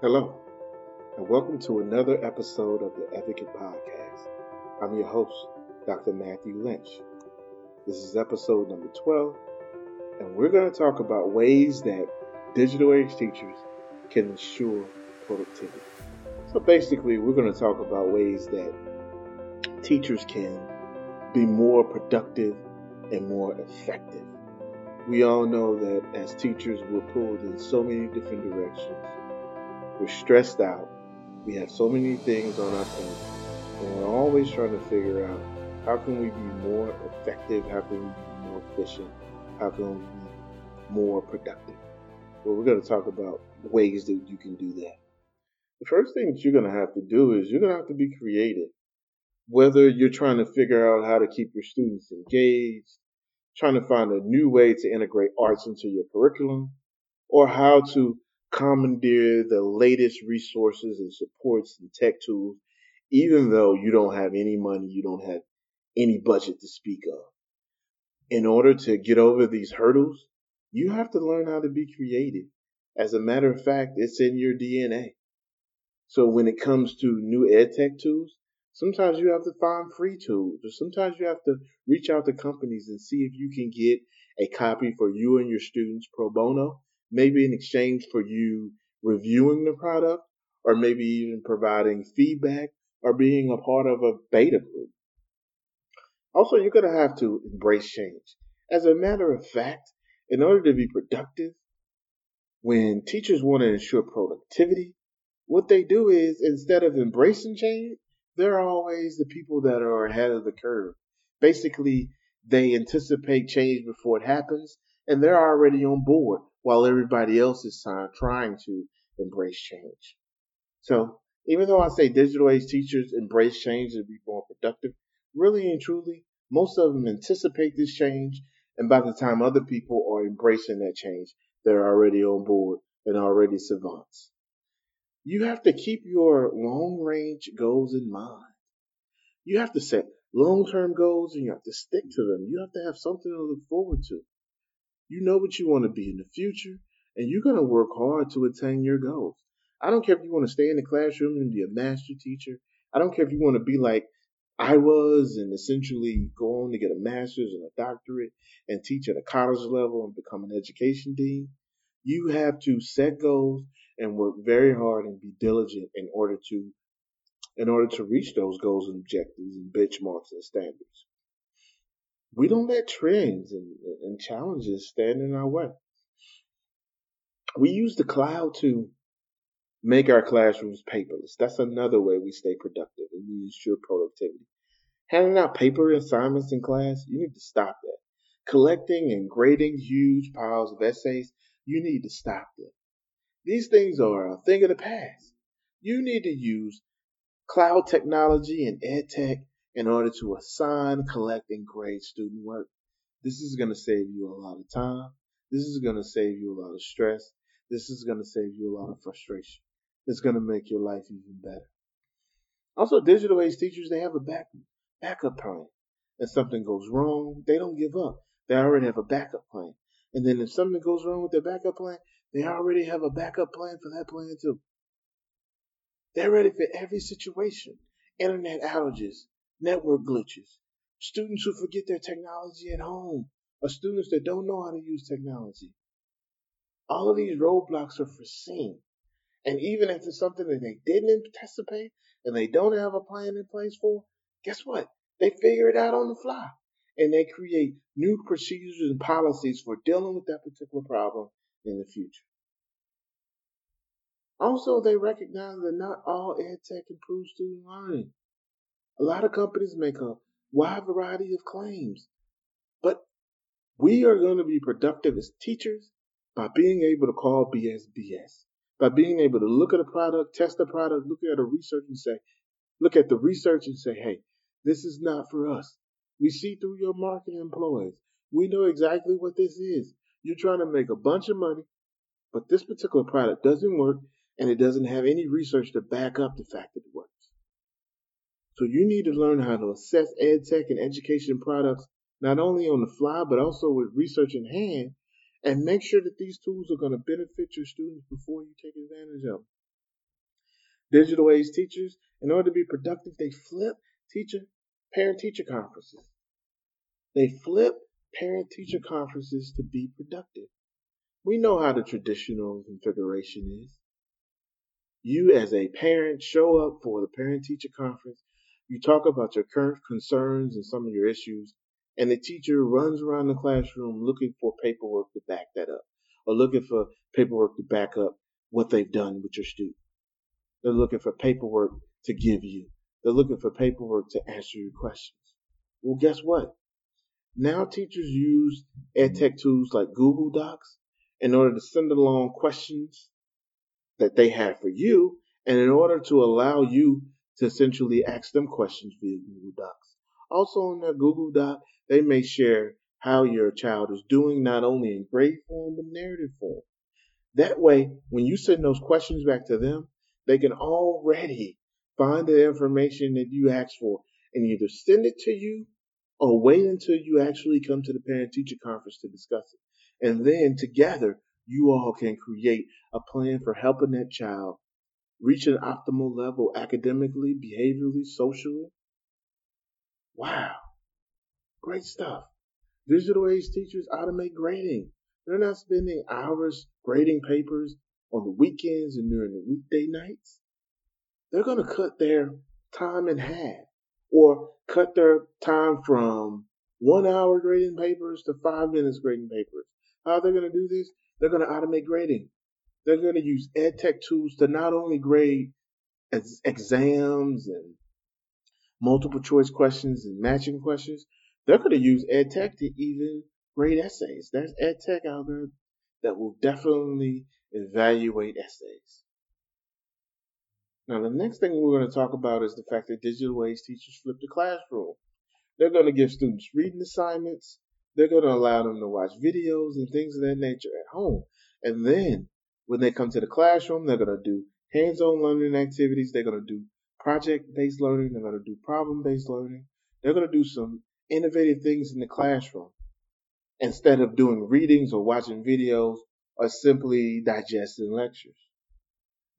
Hello, and welcome to another episode of the Edvocate Podcast. I'm your host, Dr. Matthew Lynch. This is episode number 12, and we're going to talk about ways that digital age teachers can ensure productivity. So basically, we're going to talk about ways that teachers can be more productive and more effective. We all know that as teachers, we're pulled in so many different directions we're stressed out. We have so many things on our plate. And we're always trying to figure out how can we be more effective? How can we be more efficient? How can we be more productive? Well, we're going to talk about ways that you can do that. The first thing that you're going to have to do is you're going to have to be creative. Whether you're trying to figure out how to keep your students engaged, trying to find a new way to integrate arts into your curriculum, or how to commandeer the latest resources and supports and tech tools, even though you don't have any money, you don't have any budget to speak of. In order to get over these hurdles, you have to learn how to be creative. As a matter of fact, it's in your DNA. So when it comes to new ed tech tools, sometimes you have to find free tools, or sometimes you have to reach out to companies and see if you can get a copy for you and your students pro bono maybe in exchange for you reviewing the product or maybe even providing feedback or being a part of a beta group. Also, you're going to have to embrace change. As a matter of fact, in order to be productive, when teachers want to ensure productivity, what they do is instead of embracing change, they're always the people that are ahead of the curve. Basically, they anticipate change before it happens and they're already on board while everybody else is trying to embrace change. So even though I say digital age teachers embrace change to be more productive, really and truly, most of them anticipate this change. And by the time other people are embracing that change, they're already on board and already savants. You have to keep your long range goals in mind. You have to set long term goals and you have to stick to them. You have to have something to look forward to. You know what you want to be in the future, and you're going to work hard to attain your goals. I don't care if you want to stay in the classroom and be a master teacher. I don't care if you want to be like I was and essentially go on to get a master's and a doctorate and teach at a college level and become an education dean. You have to set goals and work very hard and be diligent in order to in order to reach those goals and objectives and benchmarks and standards we don't let trends and, and challenges stand in our way. We use the cloud to make our classrooms paperless. That's another way we stay productive and we ensure productivity. Handing out paper assignments in class, you need to stop that. Collecting and grading huge piles of essays, you need to stop that. These things are a thing of the past. You need to use cloud technology and ed tech in order to assign, collect, and grade student work. This is going to save you a lot of time. This is going to save you a lot of stress. This is going to save you a lot of frustration. It's going to make your life even better. Also, digital age teachers, they have a back, backup plan. If something goes wrong, they don't give up. They already have a backup plan. And then if something goes wrong with their backup plan, they already have a backup plan for that plan too. They're ready for every situation. Internet outages, network glitches, students who forget their technology at home, or students that don't know how to use technology. All of these roadblocks are foreseen. And even if it's something that they didn't anticipate and they don't have a plan in place for, guess what? They figure it out on the fly. And they create new procedures and policies for dealing with that particular problem in the future. Also, they recognize that not all ed tech improves student learning. A lot of companies make a wide variety of claims, but we are going to be productive as teachers by being able to call BS BS, by being able to look at a product, test the product, look at a research and say, look at the research and say, hey, this is not for us. We see through your marketing employees. We know exactly what this is. You're trying to make a bunch of money, but this particular product doesn't work and it doesn't have any research to back up the fact that. So you need to learn how to assess ed tech and education products not only on the fly, but also with research in hand and make sure that these tools are going to benefit your students before you take advantage of them. Digital age teachers, in order to be productive, they flip teacher parent teacher conferences. They flip parent teacher conferences to be productive. We know how the traditional configuration is. You, as a parent, show up for the parent teacher conference. You talk about your current concerns and some of your issues, and the teacher runs around the classroom looking for paperwork to back that up, or looking for paperwork to back up what they've done with your student. They're looking for paperwork to give you. They're looking for paperwork to answer your questions. Well, guess what? Now teachers use EdTech tools like Google Docs in order to send along questions that they have for you, and in order to allow you to essentially ask them questions via Google Docs. Also in that Google Doc, they may share how your child is doing, not only in grade form, but narrative form. That way, when you send those questions back to them, they can already find the information that you asked for and either send it to you or wait until you actually come to the parent teacher conference to discuss it. And then together, you all can create a plan for helping that child reach an optimal level academically, behaviorally, socially. Wow. Great stuff. Digital age teachers automate grading. They're not spending hours grading papers on the weekends and during the weekday nights. They're going to cut their time in half or cut their time from one hour grading papers to five minutes grading papers. How are they going to do this? They're going to automate grading. They're going to use ed tech tools to not only grade exams and multiple choice questions and matching questions, they're going to use ed tech to even grade essays. There's ed tech out there that will definitely evaluate essays. Now, the next thing we're going to talk about is the fact that digital age teachers flip the classroom. They're going to give students reading assignments. They're going to allow them to watch videos and things of that nature at home. And then when they come to the classroom, they're going to do hands-on learning activities. They're going to do project-based learning. They're going to do problem-based learning. They're going to do some innovative things in the classroom instead of doing readings or watching videos or simply digesting lectures.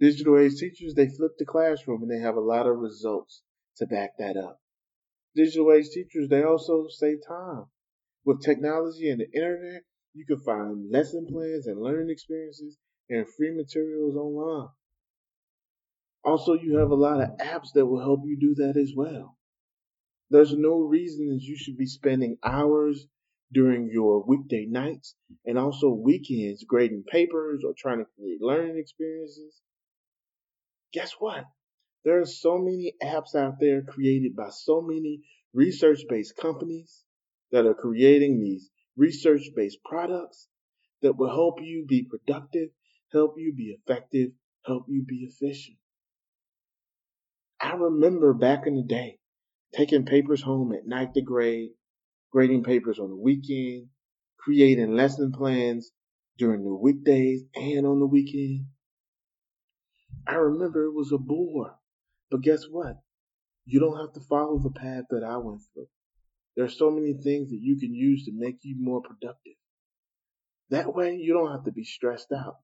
Digital age teachers, they flip the classroom and they have a lot of results to back that up. Digital age teachers, they also save time. With technology and the internet, you can find lesson plans and learning experiences and free materials online. Also, you have a lot of apps that will help you do that as well. There's no reason that you should be spending hours during your weekday nights and also weekends grading papers or trying to create learning experiences. Guess what? There are so many apps out there created by so many research based companies that are creating these research based products that will help you be productive, help you be effective, help you be efficient. I remember back in the day taking papers home at night to grade, grading papers on the weekend, creating lesson plans during the weekdays and on the weekend. I remember it was a bore, but guess what? You don't have to follow the path that I went through. There are so many things that you can use to make you more productive. That way, you don't have to be stressed out.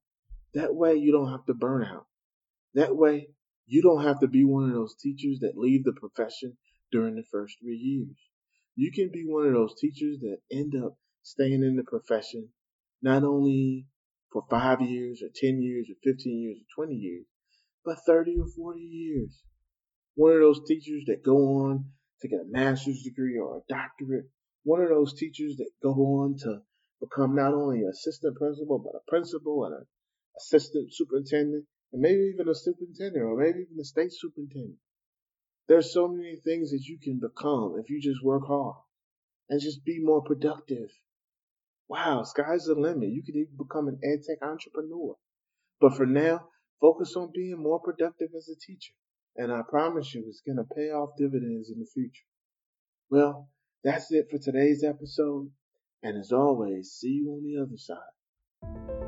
That way, you don't have to burn out. That way, you don't have to be one of those teachers that leave the profession during the first three years. You can be one of those teachers that end up staying in the profession not only for five years or 10 years or 15 years or 20 years, but 30 or 40 years. One of those teachers that go on to get a master's degree or a doctorate. One of those teachers that go on to become not only an assistant principal, but a principal and an assistant superintendent, and maybe even a superintendent, or maybe even a state superintendent. There's so many things that you can become if you just work hard and just be more productive. Wow, sky's the limit. You could even become an ed tech entrepreneur. But for now, focus on being more productive as a teacher. And I promise you, it's going to pay off dividends in the future. Well, that's it for today's episode. And as always, see you on the other side.